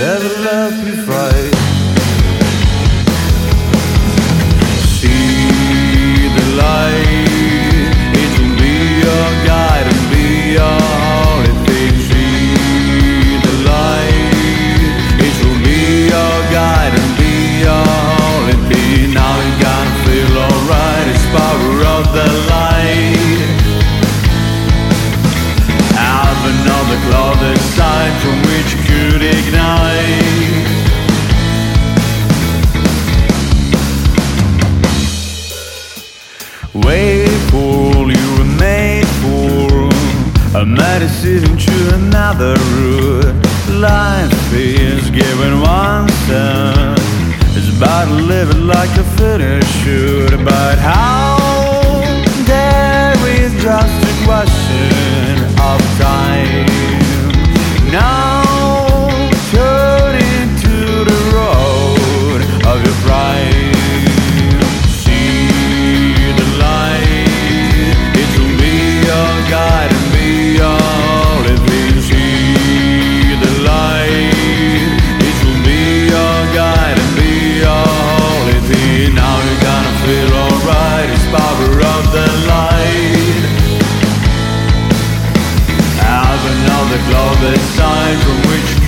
love A medicine to another route. Life is given one turn. Uh, it's about to live like a finisher. But how dare we just globe, a sign from which